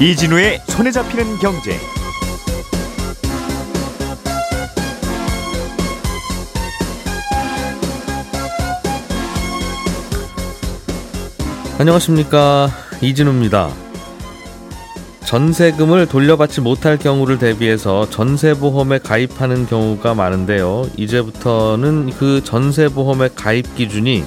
이진우의 손에 잡히는 경제. 안녕하십니까 이진우입니다. 전세금을 돌려받지 못할 경우를 대비해서 전세보험에 가입하는 경우가 많은데요. 이제부터는 그 전세보험의 가입 기준이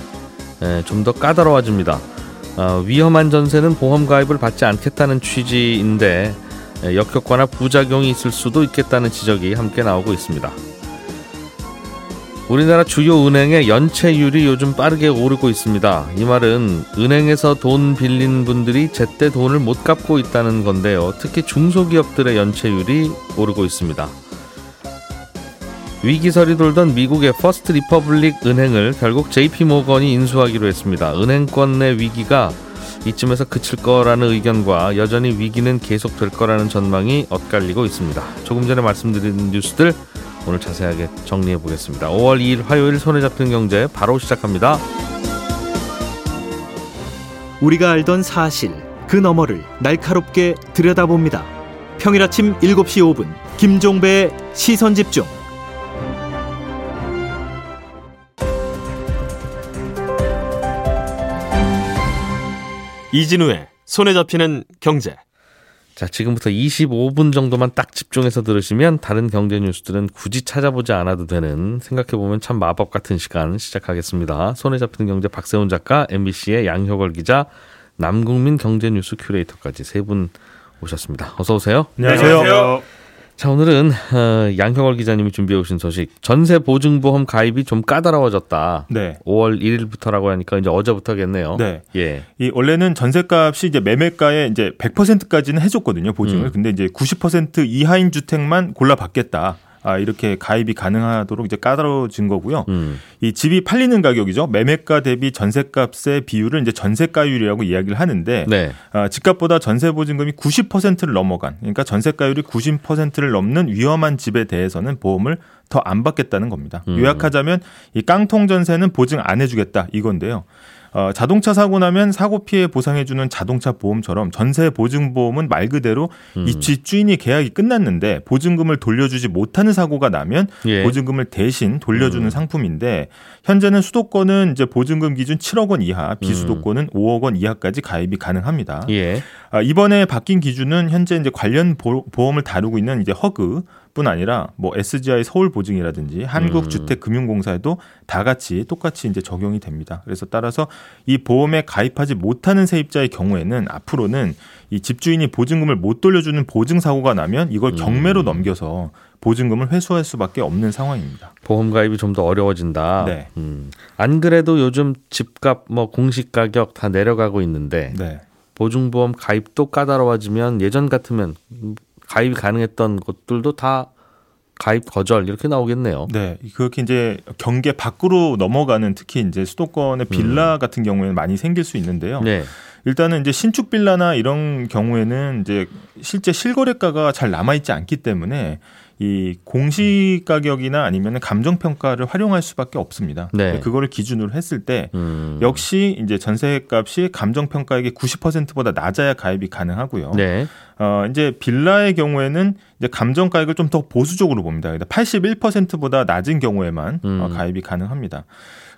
좀 더 까다로워집니다. 어, 위험한 전세는 보험 가입을 받지 않겠다는 취지인데 역효과나 부작용이 있을 수도 있겠다는 지적이 함께 나오고 있습니다. 우리나라 주요 은행의 연체율이 요즘 빠르게 오르고 있습니다. 이 말은 은행에서 돈 빌린 분들이 제때 돈을 못 갚고 있다는 건데요. 특히 중소기업들의 연체율이 오르고 있습니다. 위기설이 돌던 미국의 퍼스트 리퍼블릭 은행을 결국 JP 모건이 인수하기로 했습니다. 은행권 내 위기가 이쯤에서 그칠 거라는 의견과 여전히 위기는 계속될 거라는 전망이 엇갈리고 있습니다. 조금 전에 말씀드린 뉴스들 오늘 자세하게 정리해 보겠습니다. 5월 2일 화요일 손에 잡히는 경제 바로 시작합니다. 우리가 알던 사실 그 너머를 날카롭게 들여다봅니다. 평일 아침 7시 5분 김종배의 시선 집중. 이진우의 손에 잡히는 경제. 자, 지금부터 25분 정도만 딱 집중해서 들으시면 다른 경제 뉴스들은 굳이 찾아보지 않아도 되는 생각해보면 참 마법 같은 시간 시작하겠습니다. 손에 잡히는 경제 박세훈 작가, MBC의 양효걸 기자, 남궁민 경제 뉴스 큐레이터까지 세 분 오셨습니다. 어서 오세요. 안녕하세요. 안녕하세요. 자 오늘은 어, 양효걸 기자님이 준비해 오신 소식 전세 보증보험 가입이 좀 까다로워졌다. 네. 5월 1일부터라고 하니까 이제 어제부터겠네요. 네. 예. 이 원래는 전세값이 이제 매매가의 이제 100%까지는 해줬거든요 보증을. 음. 근데 이제 90% 이하인 주택만 골라 받겠다. 아, 이렇게 가입이 가능하도록 이제 까다로워진 거고요. 음. 이 집이 팔리는 가격이죠. 매매가 대비 전세값의 비율을 이제 전세가율이라고 이야기를 하는데 네. 아, 집값보다 전세 보증금이 90%를 넘어간 그러니까 전세가율이 90%를 넘는 위험한 집에 대해서는 보험을 더 안 받겠다는 겁니다. 음. 요약하자면 이 깡통 전세는 보증 안 해주겠다 이건데요. 어, 자동차 사고 나면 사고 피해 보상해주는 자동차 보험처럼 전세 보증 보험은 말 그대로 음. 이 집 주인이 계약이 끝났는데 보증금을 돌려주지 못하는 사고가 나면 예. 보증금을 대신 돌려주는 음. 상품인데 현재는 수도권은 이제 보증금 기준 7억 원 이하, 비수도권은 음. 5억 원 이하까지 가입이 가능합니다. 예. 아, 이번에 바뀐 기준은 현재 이제 관련 보험을 다루고 있는 이제 허그 뿐 아니라 뭐 SGI 서울 보증이라든지 한국주택금융공사에도 다 같이 똑같이 이제 적용이 됩니다. 그래서 따라서 이 보험에 가입하지 못하는 세입자의 경우에는 앞으로는 이 집주인이 보증금을 못 돌려주는 보증 사고가 나면 이걸 경매로 음. 넘겨서 보증금을 회수할 수밖에 없는 상황입니다. 보험 가입이 좀 더 어려워진다. 네. 음. 안 그래도 요즘 집값 뭐 공시 가격 다 내려가고 있는데 네. 보증보험 가입도 까다로워지면 예전 같으면 가입이 가능했던 것들도 다 가입 거절 이렇게 나오겠네요. 네, 그렇게 이제 경계 밖으로 넘어가는 특히 이제 수도권의 빌라 음. 같은 경우에는 많이 생길 수 있는데요. 네. 일단은 이제 신축 빌라나 이런 경우에는 이제 실제 실거래가가 잘 남아 있지 않기 때문에 이 공시 가격이나 아니면 감정 평가를 활용할 수밖에 없습니다. 네. 그거를 기준으로 했을 때 음. 역시 이제 전세 값이 감정 평가액의 90%보다 낮아야 가입이 가능하고요. 네. 어 이제 빌라의 경우에는 이제 감정 가액을 좀 더 보수적으로 봅니다. 81%보다 낮은 경우에만 어, 음. 어, 가입이 가능합니다.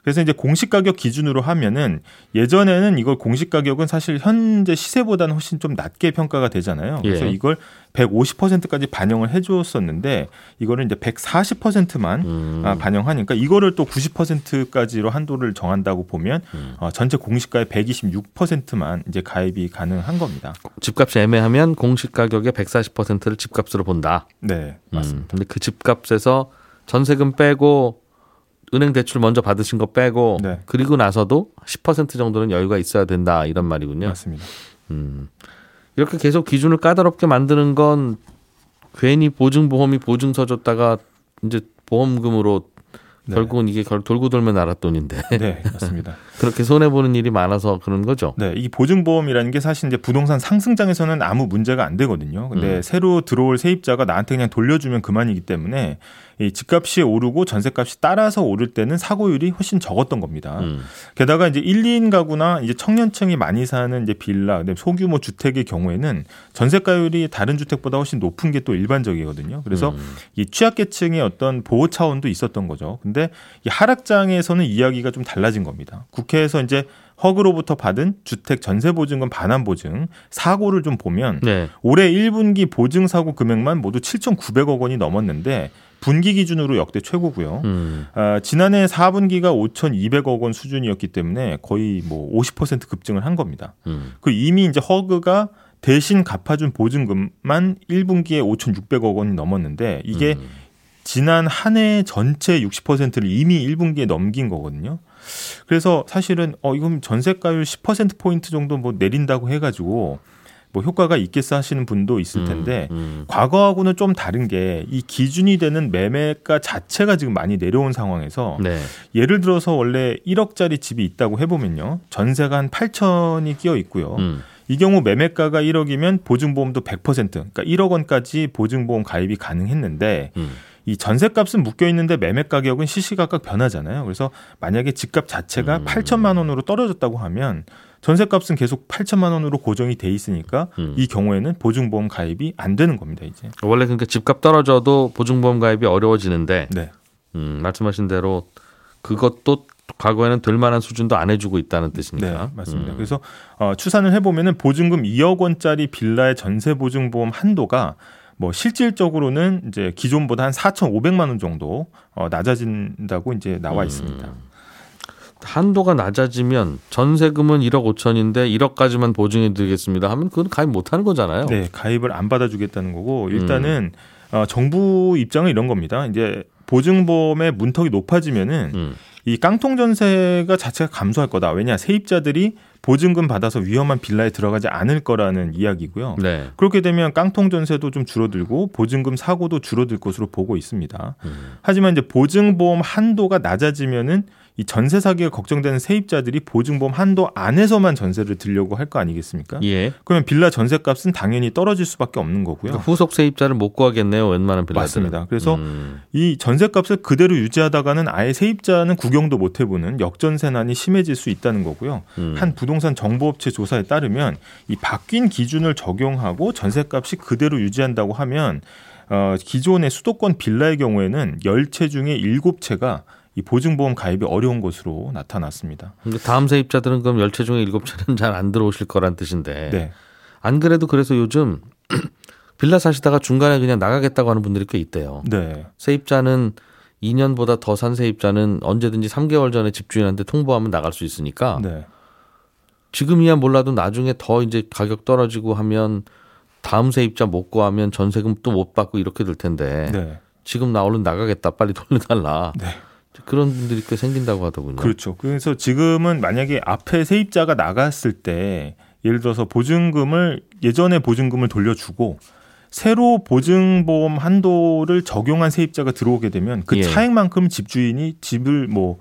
그래서 이제 공시 가격 기준으로 하면은 예전에는 이걸 공시 가격은 사실 현재 시세보다는 훨씬 좀 낮게 평가가 되잖아요. 그래서 예. 이걸 150%까지 반영을 해주었었는데 이거를 이제 140%만 음. 아, 반영하니까 이거를 또 90%까지로 한도를 정한다고 보면 음. 어, 전체 공시가의 126%만 이제 가입이 가능한 겁니다. 집값이 애매하면 공시 가격의 140%를 집값으로 본다. 네, 맞습니다. 음, 근데 그 집값에서 전세금 빼고 은행 대출 먼저 받으신 거 빼고 네. 그리고 나서도 10% 정도는 여유가 있어야 된다 이런 말이군요. 맞습니다. 음. 이렇게 계속 기준을 까다롭게 만드는 건 괜히 보증보험이 보증서 줬다가 이제 보험금으로 네. 결국은 이게 돌고 돌면 알았돈인데. 네, 맞습니다. 그렇게 손해 보는 일이 많아서 그런 거죠. 네, 이 보증보험이라는 게 사실 이제 부동산 상승장에서는 아무 문제가 안 되거든요. 근데 음. 새로 들어올 세입자가 나한테 그냥 돌려주면 그만이기 때문에 이 집값이 오르고 전세값이 따라서 오를 때는 사고율이 훨씬 적었던 겁니다. 음. 게다가 이제 1, 2인 가구나 이제 청년층이 많이 사는 이제 빌라, 소규모 주택의 경우에는 전세가율이 다른 주택보다 훨씬 높은 게 또 일반적이거든요. 그래서 음. 이 취약계층의 어떤 보호 차원도 있었던 거죠. 근데 이 하락장에서는 이야기가 좀 달라진 겁니다. 국회에서 이제 허그로부터 받은 주택 전세 보증금 반환 보증 사고를 좀 보면 네. 올해 1분기 보증 사고 금액만 모두 7,900억 원이 넘었는데 분기 기준으로 역대 최고고요. 음. 아, 지난해 4분기가 5,200억 원 수준이었기 때문에 거의 뭐 50% 급증을 한 겁니다. 음. 그 이미 이제 허그가 대신 갚아준 보증금만 1분기에 5,600억 원이 넘었는데 이게 음. 지난 한 해 전체 60%를 이미 1분기에 넘긴 거거든요. 그래서 사실은 어 이건 전세가율 10% 포인트 정도 뭐 내린다고 해가지고 뭐 효과가 있겠어 하시는 분도 있을 텐데 음. 음. 과거하고는 좀 다른 게 이 기준이 되는 매매가 자체가 지금 많이 내려온 상황에서 네. 예를 들어서 원래 1억짜리 집이 있다고 해보면요 전세가 한 8천이 끼어 있고요. 음. 이 경우 매매가가 1억이면 보증보험도 100% 그러니까 1억 원까지 보증보험 가입이 가능했는데 음. 이 전세값은 묶여 있는데 매매 가격은 시시각각 변하잖아요. 그래서 만약에 집값 자체가 음. 8천만 원으로 떨어졌다고 하면 전세값은 계속 8천만 원으로 고정이 돼 있으니까 음. 이 경우에는 보증보험 가입이 안 되는 겁니다. 이제. 원래 그러니까 집값 떨어져도 보증보험 가입이 어려워지는데 네. 음, 말씀하신 대로 그것도 과거에는 될 만한 수준도 안 해주고 있다는 네, 뜻입니까? 맞습니다. 음. 그래서 어, 추산을 해보면은 보증금 2억 원짜리 빌라의 전세 보증보험 한도가 뭐 실질적으로는 이제 기존보다 한 4,500만 원 정도 어, 낮아진다고 이제 나와 음. 있습니다. 한도가 낮아지면 전세금은 1억 5천인데 1억까지만 보증해 드리겠습니다 하면 그건 가입 못 하는 거잖아요. 네, 가입을 안 받아 주겠다는 거고 일단은 음. 어, 정부 입장은 이런 겁니다. 이제 보증보험의 문턱이 높아지면은 음. 이 깡통 전세가 자체가 감소할 거다. 왜냐 세입자들이 보증금 받아서 위험한 빌라에 들어가지 않을 거라는 이야기고요. 네. 그렇게 되면 깡통 전세도 좀 줄어들고 보증금 사고도 줄어들 것으로 보고 있습니다. 음. 하지만 이제 보증보험 한도가 낮아지면은 이 전세 사기가 걱정되는 세입자들이 보증보험 한도 안에서만 전세를 들려고 할 거 아니겠습니까? 예. 그러면 빌라 전세값은 당연히 떨어질 수밖에 없는 거고요. 그러니까 후속 세입자를 못 구하겠네요. 웬만한 빌라들은. 맞습니다. 그래서 음. 이 전세값을 그대로 유지하다가는 아예 세입자는 구경도 못 해보는 역전세난이 심해질 수 있다는 거고요. 음. 한 부동산 정보업체 조사에 따르면 이 바뀐 기준을 적용하고 전세값이 그대로 유지한다고 하면 어, 기존의 수도권 빌라의 경우에는 10채 중에 7채가 이 보증보험 가입이 어려운 것으로 나타났습니다. 다음 세입자들은 그럼 열채 중에 일곱 채는 잘 안 들어오실 거란 뜻인데. 네. 안 그래도 그래서 요즘 빌라 사시다가 중간에 그냥 나가겠다고 하는 분들이 꽤 있대요. 네. 세입자는 2년보다 더 산 세입자는 언제든지 3개월 전에 집주인한테 통보하면 나갈 수 있으니까 네. 지금이야 몰라도 나중에 더 이제 가격 떨어지고 하면 다음 세입자 못 구하면 전세금 또 못 받고 이렇게 될 텐데 네. 지금 나 얼른 나가겠다 빨리 돌려달라 네. 그런 분들이 꽤 생긴다고 하더군요. 그렇죠. 그래서 지금은 만약에 앞에 세입자가 나갔을 때 예를 들어서 보증금을 예전에 보증금을 돌려주고 새로 보증보험 한도를 적용한 세입자가 들어오게 되면 그 예. 차액만큼 집주인이 집을 뭐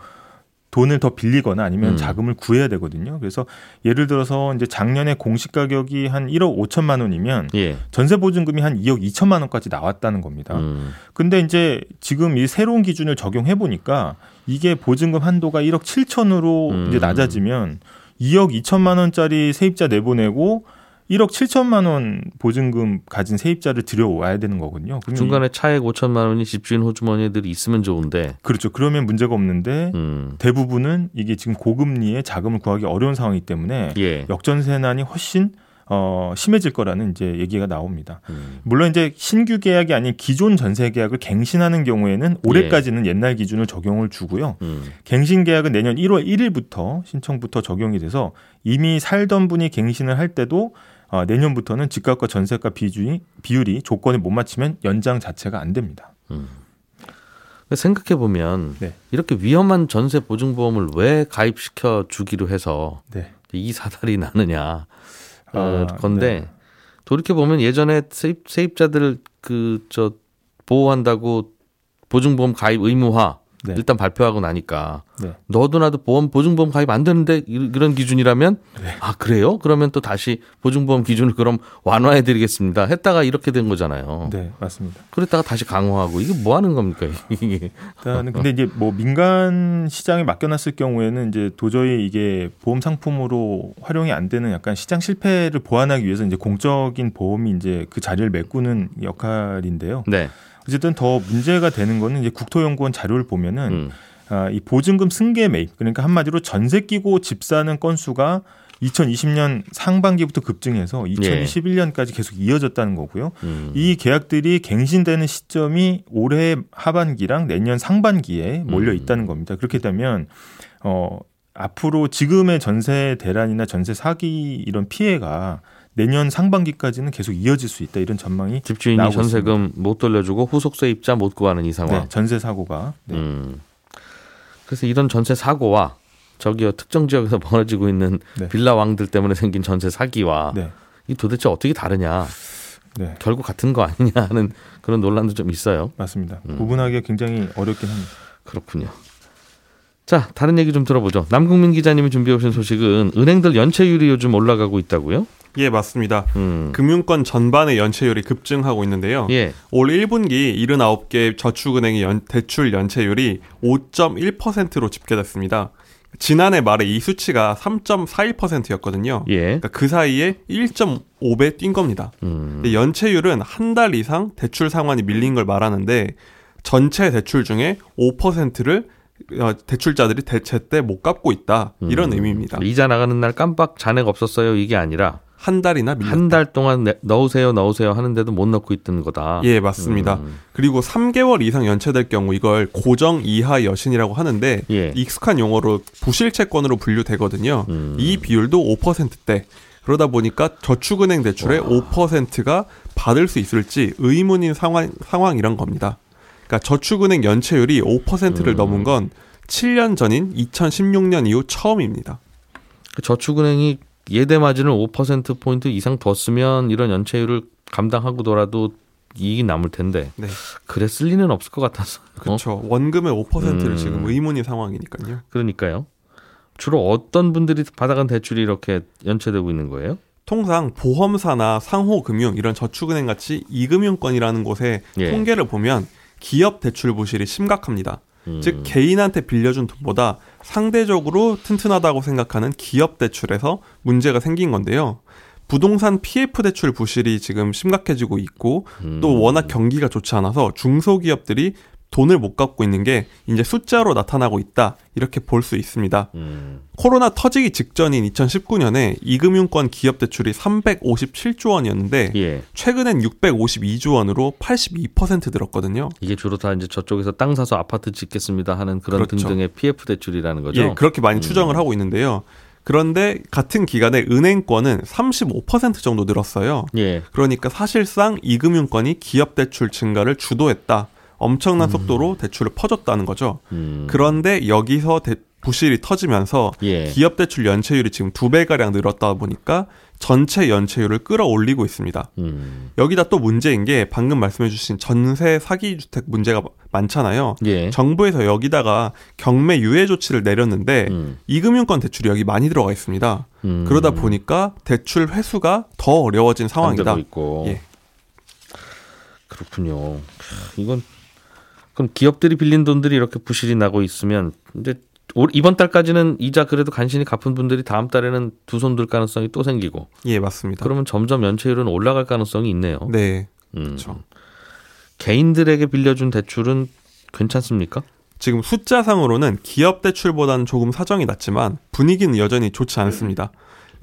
돈을 더 빌리거나 아니면 음. 자금을 구해야 되거든요. 그래서 예를 들어서 이제 작년에 공시 가격이 한 1억 5천만 원이면 예. 전세 보증금이 한 2억 2천만 원까지 나왔다는 겁니다. 음. 근데 이제 지금 이 새로운 기준을 적용해 보니까 이게 보증금 한도가 1억 7천으로 음. 이제 낮아지면 2억 2천만 원짜리 세입자 내보내고 1억 7천만 원 보증금 가진 세입자를 들여와야 되는 거거든요. 그러면 중간에 차액 5천만 원이 집주인 호주머니들이 있으면 좋은데 이- 그렇죠. 그러면 문제가 없는데 음. 대부분은 이게 지금 고금리에 자금을 구하기 어려운 상황이기 때문에 예. 역전세난이 훨씬 어, 심해질 거라는 이제 얘기가 나옵니다. 음. 물론 이제 신규 계약이 아닌 기존 전세 계약을 갱신하는 경우에는 올해까지는 옛날 기준을 적용을 주고요. 음. 갱신 계약은 내년 1월 1일부터 신청부터 적용이 돼서 이미 살던 분이 갱신을 할 때도 어, 내년부터는 집값과 전세가 비율이, 비율이 조건에 못 맞추면 연장 자체가 안 됩니다. 생각해 보면 네. 이렇게 위험한 전세 보증보험을 왜 가입시켜 주기로 해서 네. 이 사달이 나느냐 어, 아, 건데 네. 돌이켜 보면 예전에 세입, 세입자들 그저 보호한다고 보증보험 가입 의무화 네. 일단 발표하고 나니까 네. 너도 나도 보험 보증보험 가입 안 되는데 이- 이런 기준이라면 네. 아 그래요? 그러면 또 다시 보증보험 기준을 그럼 완화해 드리겠습니다. 했다가 이렇게 된 거잖아요. 네, 맞습니다. 그랬다가 다시 강화하고 이게 뭐 하는 겁니까 이게? 일단은 근데 이제 뭐 민간 시장에 맡겨놨을 경우에는 이제 도저히 이게 보험 상품으로 활용이 안 되는 약간 시장 실패를 보완하기 위해서 이제 공적인 보험이 이제 그 자리를 메꾸는 역할인데요. 네. 어쨌든 더 문제가 되는 거는 이제 국토연구원 자료를 보면은 음. 아, 이 보증금 승계 매입 그러니까 한마디로 전세 끼고 집 사는 건수가 2020년 상반기부터 급증해서 2021년까지 계속 이어졌다는 거고요. 음. 이 계약들이 갱신되는 시점이 올해 하반기랑 내년 상반기에 몰려 음. 있다는 겁니다. 그렇게 되면 어 앞으로 지금의 전세 대란이나 전세 사기 이런 피해가 내년 상반기까지는 계속 이어질 수 있다 이런 전망이 집주인이 전세금 못 돌려주고 후속 세 입자 못 구하는 이 상황. 네, 전세 사고가 네. 음. 그래서 이런 전세 사고와 저기요 특정 지역에서 벌어지고 있는 네. 빌라 왕들 때문에 생긴 전세 사기와 네. 이 도대체 어떻게 다르냐? 네. 결국 같은 거 아니냐 하는 그런 논란도 좀 있어요. 맞습니다. 음. 구분하기가 굉장히 어렵긴 합니다. 그렇군요. 자, 다른 얘기 좀 들어보죠. 남국민 기자님이 준비해 오신 소식은 은행들 연체율이 요즘 올라가고 있다고요? 예, 맞습니다. 음. 금융권 전반의 연체율이 급증하고 있는데요. 예. 올 1분기 79개 저축은행의 연- 대출 연체율이 5.1%로 집계됐습니다. 지난해 말에 이 수치가 3.41%였거든요. 예. 그러니까 그 사이에 1.5배 뛴 겁니다. 음. 연체율은 한 달 이상 대출 상환이 밀린 걸 말하는데 전체 대출 중에 5%를 어, 대출자들이 대체 때 못 갚고 있다 이런 음. 의미입니다. 이자 나가는 날 깜빡 잔액 없었어요. 이게 아니라 한 달이나 밀렸다. 한 달 동안 내- 넣으세요, 넣으세요 하는데도 못 넣고 있던 거다. 예, 맞습니다. 음. 그리고 3개월 이상 연체될 경우 이걸 고정 이하 여신이라고 하는데 예. 익숙한 용어로 부실채권으로 분류되거든요. 음. 이 비율도 5%대. 그러다 보니까 저축은행 대출의 5%가 받을 수 있을지 의문인 상황, 상황이란 겁니다. 그러니까 저축은행 연체율이 5%를 음. 넘은 건 7년 전인 2016년 이후 처음입니다. 그 저축은행이 예대 마진을 5% 포인트 이상 더 쓰면 이런 연체율을 감당하고더라도 이익이 남을 텐데 네. 그랬을 리는 없을 것 같아서. 어? 그렇죠. 원금의 5%를 음. 지금 의문인 상황이니까요. 그러니까요. 주로 어떤 분들이 받아간 대출이 이렇게 연체되고 있는 거예요? 통상 보험사나 상호금융 이런 저축은행 같이 이금융권이라는 곳에 예. 통계를 보면 기업 대출 부실이 심각합니다. 음. 즉 개인한테 빌려준 돈보다 상대적으로 튼튼하다고 생각하는 기업 대출에서 문제가 생긴 건데요. 부동산 PF 대출 부실이 지금 심각해지고 있고 음. 또 워낙 경기가 좋지 않아서 중소기업들이 돈을 못 갚고 있는 게 이제 숫자로 나타나고 있다 이렇게 볼 수 있습니다. 음. 코로나 터지기 직전인 2019년에 이금융권 기업 대출이 357조 원이었는데 예. 최근엔 652조 원으로 82% 늘었거든요. 이게 주로 다 이제 저쪽에서 땅 사서 아파트 짓겠습니다 하는 그런 그렇죠. 등등의 PF 대출이라는 거죠. 예, 그렇게 많이 음. 추정을 하고 있는데요. 그런데 같은 기간에 은행권은 35% 정도 늘었어요. 예. 그러니까 사실상 이금융권이 기업 대출 증가를 주도했다. 엄청난 속도로 대출을 퍼줬다는 거죠. 음. 그런데 여기서 대- 부실이 터지면서 예. 기업 대출 연체율이 지금 두 배가량 늘었다 보니까 전체 연체율을 끌어올리고 있습니다. 음. 여기다 또 문제인 게 방금 말씀해주신 전세 사기 주택 문제가 많잖아요. 예. 정부에서 여기다가 경매 유예 조치를 내렸는데 음. 이금융권 대출이 여기 많이 들어가 있습니다. 음. 그러다 보니까 대출 회수가 더 어려워진 안 상황이다. 예. 그렇군요. 크, 이건 그럼 기업들이 빌린 돈들이 이렇게 부실이 나고 있으면 이제 올- 이번 달까지는 이자 그래도 간신히 갚은 분들이 다음 달에는 두 손 들 가능성이 또 생기고 예, 맞습니다. 그러면 점점 연체율은 올라갈 가능성이 있네요. 네, 음. 그렇죠. 개인들에게 빌려준 대출은 괜찮습니까? 지금 숫자상으로는 기업 대출보다는 조금 사정이 낮지만 분위기는 여전히 좋지 않습니다.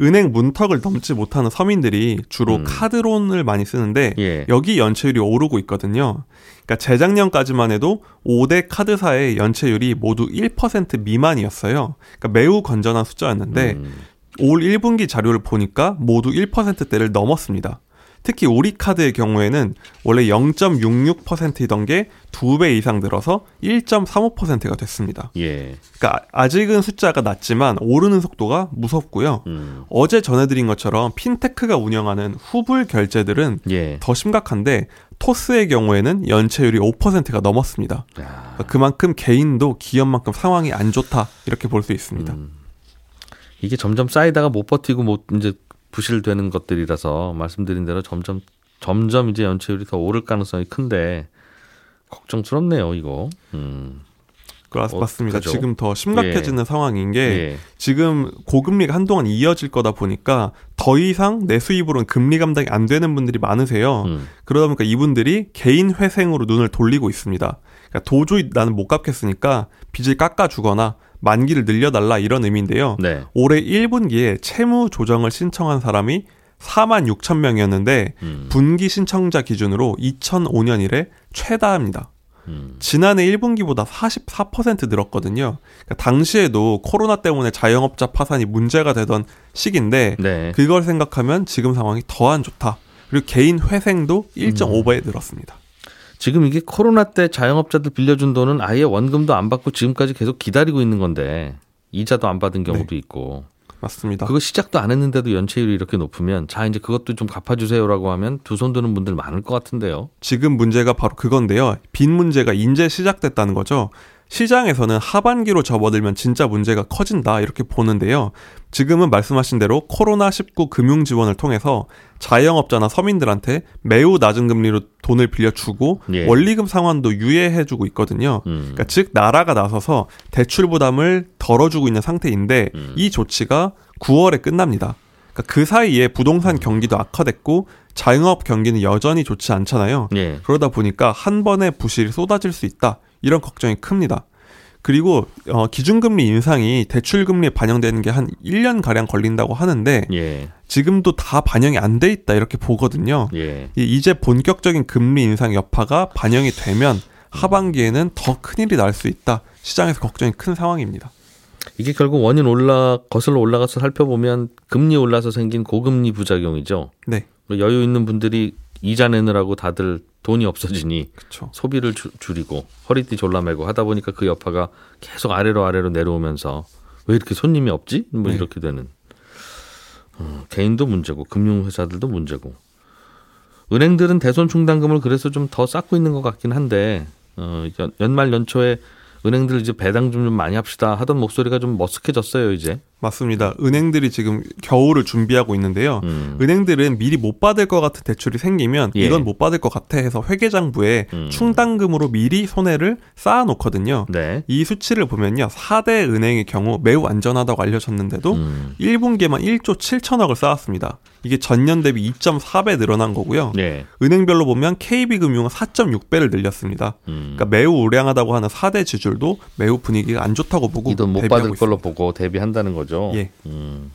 은행 문턱을 넘지 못하는 서민들이 주로 음. 카드론을 많이 쓰는데 예. 여기 연체율이 오르고 있거든요. 그러니까 재작년까지만 해도 5대 카드사의 연체율이 모두 1% 미만이었어요. 그러니까 매우 건전한 숫자였는데 음. 올 1분기 자료를 보니까 모두 1%대를 넘었습니다. 특히 우리 카드의 경우에는 원래 0.66%이던 게 두 배 이상 늘어서 1.35%가 됐습니다. 예. 그러니까 아직은 숫자가 낮지만 오르는 속도가 무섭고요. 음. 어제 전해드린 것처럼 핀테크가 운영하는 후불 결제들은 예. 더 심각한데 토스의 경우에는 연체율이 5%가 넘었습니다. 그러니까 그만큼 개인도 기업만큼 상황이 안 좋다 이렇게 볼 수 있습니다. 음. 이게 점점 쌓이다가 못 버티고 못 이제 부실되는 것들이라서 말씀드린 대로 점점 점점 이제 연체율이 더 오를 가능성이 큰데 걱정스럽네요, 이거. 음. 어, 맞습니다. 그죠? 지금 더 심각해지는 예. 상황인 게 예. 지금 고금리가 한동안 이어질 거다 보니까 더 이상 내 수입으로는 금리 감당이 안 되는 분들이 많으세요. 음. 그러다 보니까 이분들이 개인 회생으로 눈을 돌리고 있습니다. 그러니까 도저히 나는 못 갚겠으니까 빚을 깎아주거나 만기를 늘려달라 이런 의미인데요. 네. 올해 1분기에 채무 조정을 신청한 사람이 4만 6천 명이었는데 음. 분기 신청자 기준으로 2005년 이래 최다입니다. 음. 지난해 1분기보다 44% 늘었거든요. 그러니까 당시에도 코로나 때문에 자영업자 파산이 문제가 되던 시기인데 네. 그걸 생각하면 지금 상황이 더 안 좋다. 그리고 개인 회생도 1.5배 늘었습니다. 지금 이게 코로나 때 자영업자들 빌려준 돈은 아예 원금도 안 받고 지금까지 계속 기다리고 있는 건데 이자도 안 받은 경우도 있고 맞습니다. 그거 시작도 안 했는데도 연체율이 이렇게 높으면 자 이제 그것도 좀 갚아주세요라고 하면 두 손 드는 분들 많을 것 같은데요. 지금 문제가 바로 그건데요. 빈 문제가 이제 시작됐다는 거죠. 시장에서는 하반기로 접어들면 진짜 문제가 커진다 이렇게 보는데요. 지금은 말씀하신 대로 코로나19 금융 지원을 통해서 자영업자나 서민들한테 매우 낮은 금리로 돈을 빌려주고 예. 원리금 상환도 유예해주고 있거든요. 음. 그러니까 즉 나라가 나서서 대출 부담을 덜어주고 있는 상태인데 음. 이 조치가 9월에 끝납니다. 그러니까 그 사이에 부동산 경기도 악화됐고 자영업 경기는 여전히 좋지 않잖아요. 예. 그러다 보니까 한 번에 부실이 쏟아질 수 있다. 이런 걱정이 큽니다. 그리고 어, 기준금리 인상이 대출금리에 반영되는 게 한 1년 가량 걸린다고 하는데 예. 지금도 다 반영이 안 돼 있다 이렇게 보거든요. 예. 이- 이제 본격적인 금리 인상 여파가 반영이 되면 하반기에는 더 큰 일이 날 수 있다. 시장에서 걱정이 큰 상황입니다. 이게 결국 원인 올라 거슬러 올라가서 살펴보면 금리 올라서 생긴 고금리 부작용이죠. 네, 여유 있는 분들이 이자 내느라고 다들 돈이 없어지니 그렇죠. 소비를 주- 줄이고 허리띠 졸라매고 하다 보니까 그 여파가 계속 아래로 아래로 내려오면서 왜 이렇게 손님이 없지? 뭐 네. 이렇게 되는 어, 개인도 문제고 금융회사들도 문제고 은행들은 대손 충당금을 그래서 좀 더 쌓고 있는 것 같긴 한데 어, 연, 연말 연초에 은행들 이제 배당 좀, 좀 많이 합시다 하던 목소리가 좀 머쓱해졌어요 이제. 맞습니다. 은행들이 지금 겨울을 준비하고 있는데요. 음. 은행들은 미리 못 받을 것 같은 대출이 생기면 예. 이건 못 받을 것 같아 해서 회계장부에 음. 충당금으로 미리 손해를 쌓아놓거든요. 네. 이 수치를 보면요. 4대 은행의 경우 매우 안전하다고 알려졌는데도 음. 1분기에만 1조 7천억을 쌓았습니다. 이게 전년 대비 2.4배 늘어난 거고요. 네. 은행별로 보면 KB금융은 4.6배를 늘렸습니다. 음. 그러니까 매우 우량하다고 하는 4대 지주들도 매우 분위기가 안 좋다고 보고 이 돈 못 받을 걸로 있습니다. 보고 대비한다는 거죠. 예. 음.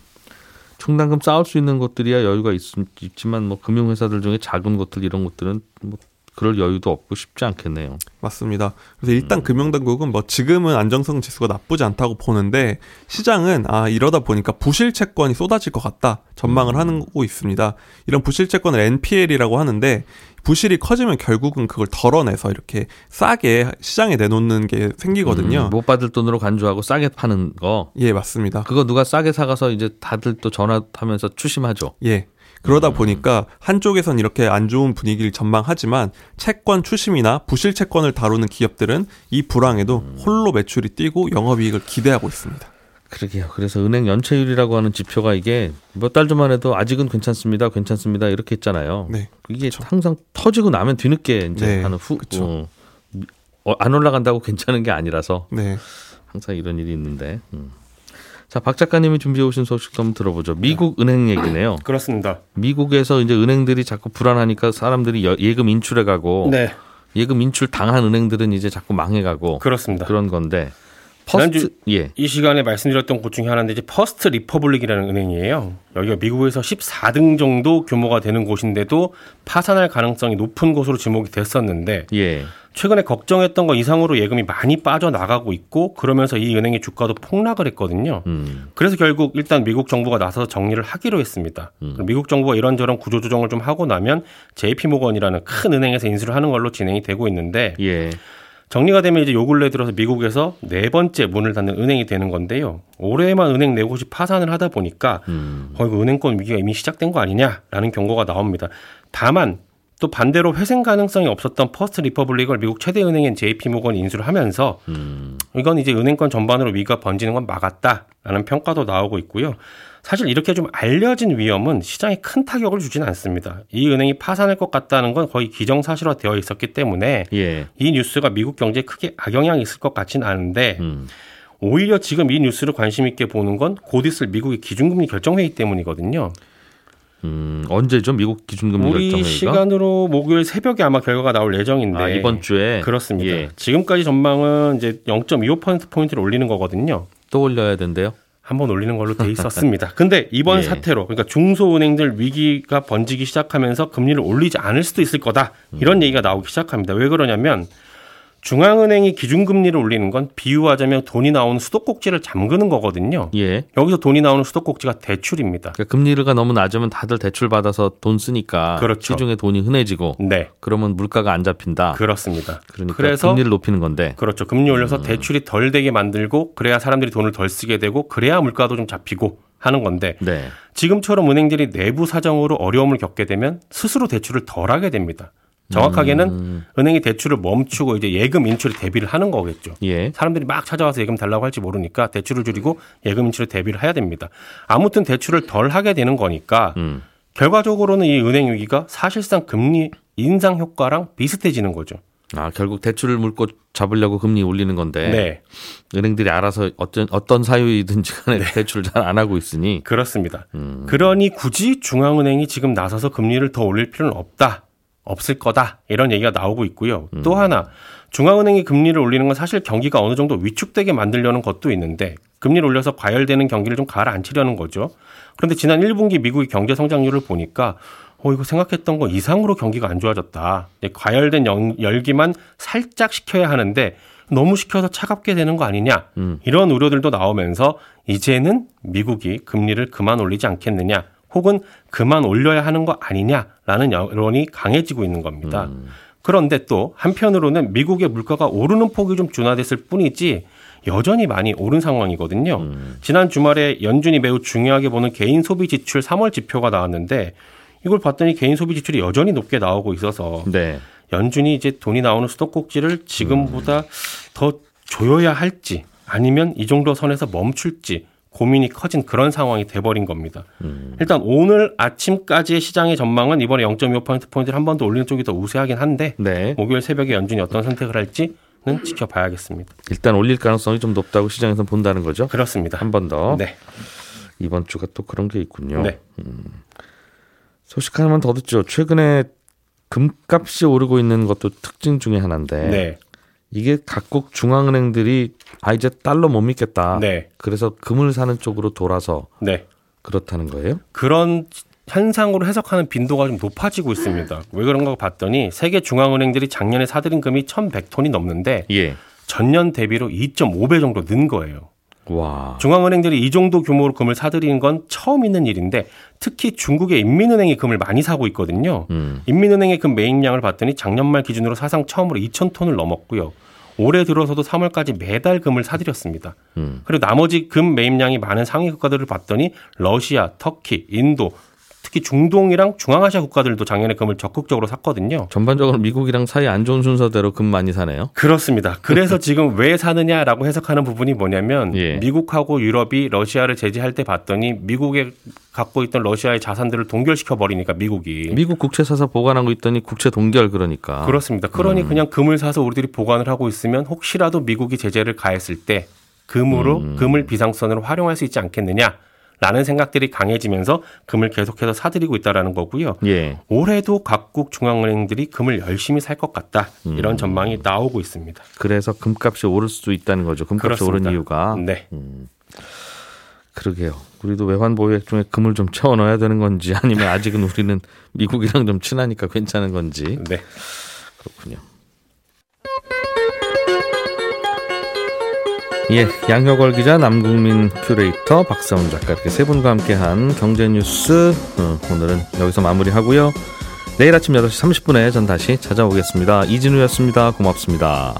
충당금 쌓을 수 있는 것들이야 여유가 있, 있지만 뭐 금융회사들 중에 작은 것들 이런 것들은 뭐 그럴 여유도 없고 쉽지 않겠네요. 맞습니다. 그래서 음. 일단 금융당국은 뭐 지금은 안정성 지수가 나쁘지 않다고 보는데 시장은 아 이러다 보니까 부실 채권이 쏟아질 것 같다 전망을 음. 하고 있습니다. 이런 부실 채권을 NPL이라고 하는데 부실이 커지면 결국은 그걸 덜어내서 이렇게 싸게 시장에 내놓는 게 생기거든요. 음, 못 받을 돈으로 간주하고 싸게 파는 거. 예, 맞습니다. 그거 누가 싸게 사가서 이제 다들 또 전화하면서 추심하죠. 예. 그러다 보니까 한쪽에선 이렇게 안 좋은 분위기를 전망하지만 채권 추심이나 부실 채권을 다루는 기업들은 이 불황에도 홀로 매출이 뛰고 영업이익을 기대하고 있습니다. 그러게요. 그래서 은행 연체율이라고 하는 지표가 이게 몇 달 전만 해도 아직은 괜찮습니다, 괜찮습니다 이렇게 했잖아요. 네. 이게 항상 터지고 나면 뒤늦게 이제 네, 하는 후, 그쵸. 어, 어, 안 올라간다고 괜찮은 게 아니라서 네. 항상 이런 일이 있는데. 음. 자, 박 작가님이 준비해 오신 소식도 한번 들어보죠. 미국 은행 얘기네요. 그렇습니다. 미국에서 이제 은행들이 자꾸 불안하니까 사람들이 여- 예금 인출해 가고 네, 예금 인출 당한 은행들은 이제 자꾸 망해 가고 그렇습니다. 그런 건데 퍼스트 예. 이 시간에 말씀드렸던 곳 중에 하나인데 이제 퍼스트 리퍼블릭이라는 은행이에요. 여기가 미국에서 14등 정도 규모가 되는 곳인데도 파산할 가능성이 높은 곳으로 지목이 됐었는데 예. 최근에 걱정했던 것 이상으로 예금이 많이 빠져나가고 있고 그러면서 이 은행의 주가도 폭락을 했거든요. 음. 그래서 결국 일단 미국 정부가 나서서 정리를 하기로 했습니다. 음. 미국 정부가 이런저런 구조 조정을 좀 하고 나면 JP모건이라는 큰 은행에서 인수를 하는 걸로 진행이 되고 있는데 예. 정리가 되면 이제 요 근래 들어서 미국에서 네 번째 문을 닫는 은행이 되는 건데요. 올해만 은행 네 곳이 파산을 하다 보니까 음. 어, 이거 은행권 위기가 이미 시작된 거 아니냐라는 경고가 나옵니다. 다만 또 반대로 회생 가능성이 없었던 퍼스트 리퍼블릭을 미국 최대 은행인 JP 모건이 인수를 하면서 음. 이건 이제 은행권 전반으로 위기가 번지는 건 막았다라는 평가도 나오고 있고요. 사실 이렇게 좀 알려진 위험은 시장에 큰 타격을 주지는 않습니다. 이 은행이 파산할 것 같다는 건 거의 기정사실화 되어 있었기 때문에 예. 이 뉴스가 미국 경제에 크게 악영향이 있을 것 같지는 않은데 음. 오히려 지금 이 뉴스를 관심 있게 보는 건 곧 있을 미국의 기준금리 결정회의 때문이거든요. 음, 언제죠? 미국 기준금리 우리 결정회의가? 시간으로 목요일 새벽에 아마 결과가 나올 예정인데 아, 이번 주에 그렇습니다. 예. 지금까지 전망은 이제 0.25% 포인트를 올리는 거거든요. 또 올려야 된대요. 한번 올리는 걸로 돼 있었습니다. 근데 이번 예. 사태로 그러니까 중소은행들 위기가 번지기 시작하면서 금리를 올리지 않을 수도 있을 거다. 이런 얘기가 나오기 시작합니다. 왜 그러냐면 중앙은행이 기준금리를 올리는 건 비유하자면 돈이 나오는 수도꼭지를 잠그는 거거든요. 예. 여기서 돈이 나오는 수도꼭지가 대출입니다. 그러니까 금리가 너무 낮으면 다들 대출 받아서 돈 쓰니까 그렇죠. 시중에 돈이 흔해지고 네, 그러면 물가가 안 잡힌다. 그렇습니다. 그러니까 그래서 금리를 높이는 건데. 그렇죠. 금리 올려서 대출이 덜 되게 만들고 그래야 사람들이 돈을 덜 쓰게 되고 그래야 물가도 좀 잡히고 하는 건데 네. 지금처럼 은행들이 내부 사정으로 어려움을 겪게 되면 스스로 대출을 덜 하게 됩니다. 정확하게는 음. 은행이 대출을 멈추고 이제 예금 인출에 대비를 하는 거겠죠. 예. 사람들이 막 찾아와서 예금 달라고 할지 모르니까 대출을 줄이고 예금 인출에 대비를 해야 됩니다. 아무튼 대출을 덜 하게 되는 거니까 음. 결과적으로는 이 은행 위기가 사실상 금리 인상 효과랑 비슷해지는 거죠. 아, 결국 대출을 물고 잡으려고 금리 올리는 건데 네, 은행들이 알아서 어떤 어떤 사유이든지 간에 대출을 잘 안 하고 있으니 그렇습니다. 그러니 굳이 중앙은행이 지금 나서서 금리를 더 올릴 필요는 없다. 없을 거다. 이런 얘기가 나오고 있고요. 또 하나 중앙은행이 금리를 올리는 건 사실 경기가 어느 정도 위축되게 만들려는 것도 있는데 금리를 올려서 과열되는 경기를 좀 가라앉히려는 거죠. 그런데 지난 1분기 미국의 경제 성장률을 보니까 어 이거 생각했던 거 이상으로 경기가 안 좋아졌다. 이제 과열된 영- 열기만 살짝 식혀야 하는데 너무 식혀서 차갑게 되는 거 아니냐. 이런 우려들도 나오면서 이제는 미국이 금리를 그만 올리지 않겠느냐. 혹은 그만 올려야 하는 거 아니냐 라는 여론이 강해지고 있는 겁니다. 그런데 또 한편으로는 미국의 물가가 오르는 폭이 좀 둔화됐을 뿐이지 여전히 많이 오른 상황이거든요. 지난 주말에 연준이 매우 중요하게 보는 개인 소비 지출 3월 지표가 나왔는데 이걸 봤더니 개인 소비 지출이 여전히 높게 나오고 있어서 네. 연준이 이제 돈이 나오는 수도꼭지를 지금보다 더 조여야 할지 아니면 이 정도 선에서 멈출지 고민이 커진 그런 상황이 돼버린 겁니다. 일단 오늘 아침까지의 시장의 전망은 이번에 0.25%포인트를 한 번 더 올리는 쪽이 더 우세하긴 한데 네. 목요일 새벽에 연준이 어떤 선택을 할지 는 지켜봐야겠습니다. 일단 올릴 가능성이 좀 높다고 시장에서 본다는 거죠. 그렇습니다. 한 번 더. 네. 이번 주가 또 그런 게 있군요. 네. 소식 하나만 더 듣죠. 최근에 금값이 오르고 있는 것도 특징 중에 하나인데 네. 이게 각국 중앙은행들이 아 이제 달러 못 믿겠다. 네. 그래서 금을 사는 쪽으로 돌아서 네. 그렇다는 거예요? 그런 현상으로 해석하는 빈도가 좀 높아지고 있습니다. 왜 그런가 봤더니 세계 중앙은행들이 작년에 사들인 금이 1,100톤이 넘는데 예. 전년 대비로 2.5배 정도 는 거예요. 와. 중앙은행들이 이 정도 규모로 금을 사들이는 건 처음 있는 일인데 특히 중국의 인민은행이 금을 많이 사고 있거든요. 음. 인민은행의 금 매입량을 봤더니 작년 말 기준으로 사상 처음으로 2,000톤을 넘었고요. 올해 들어서도 3월까지 매달 금을 사들였습니다. 음. 그리고 나머지 금 매입량이 많은 상위 국가들을 봤더니 러시아, 터키, 인도, 특히 중동이랑 중앙아시아 국가들도 작년에 금을 적극적으로 샀거든요. 전반적으로 미국이랑 사이 안 좋은 순서대로 금 많이 사네요. 그렇습니다. 그래서 지금 왜 사느냐라고 해석하는 부분이 뭐냐면 예. 미국하고 유럽이 러시아를 제재할 때 봤더니 미국에 갖고 있던 러시아의 자산들을 동결시켜 버리니까 미국이 미국 국채 사서 보관하고 있더니 국채 동결 그러니까. 그렇습니다. 그러니 음. 그냥 금을 사서 우리들이 보관을 하고 있으면 혹시라도 미국이 제재를 가했을 때 금으로 음. 금을 비상선으로 활용할 수 있지 않겠느냐. 라는 생각들이 강해지면서 금을 계속해서 사들이고 있다라는 거고요. 예. 올해도 각국 중앙은행들이 금을 열심히 살 것 같다. 음. 이런 전망이 나오고 있습니다. 그래서 금값이 오를 수도 있다는 거죠. 금값이 그렇습니다. 오른 이유가. 네. 그러게요. 우리도 외환 보유액 중에 금을 좀 채워 넣어야 되는 건지 아니면 아직은 우리는 미국이랑 좀 친하니까 괜찮은 건지 네. 그렇군요. 예, 양효걸 기자, 남궁민 큐레이터, 박세훈 작가 이렇게 세 분과 함께한 경제 뉴스 어, 오늘은 여기서 마무리하고요. 내일 아침 8시 30분에 전 다시 찾아오겠습니다. 이진우였습니다. 고맙습니다.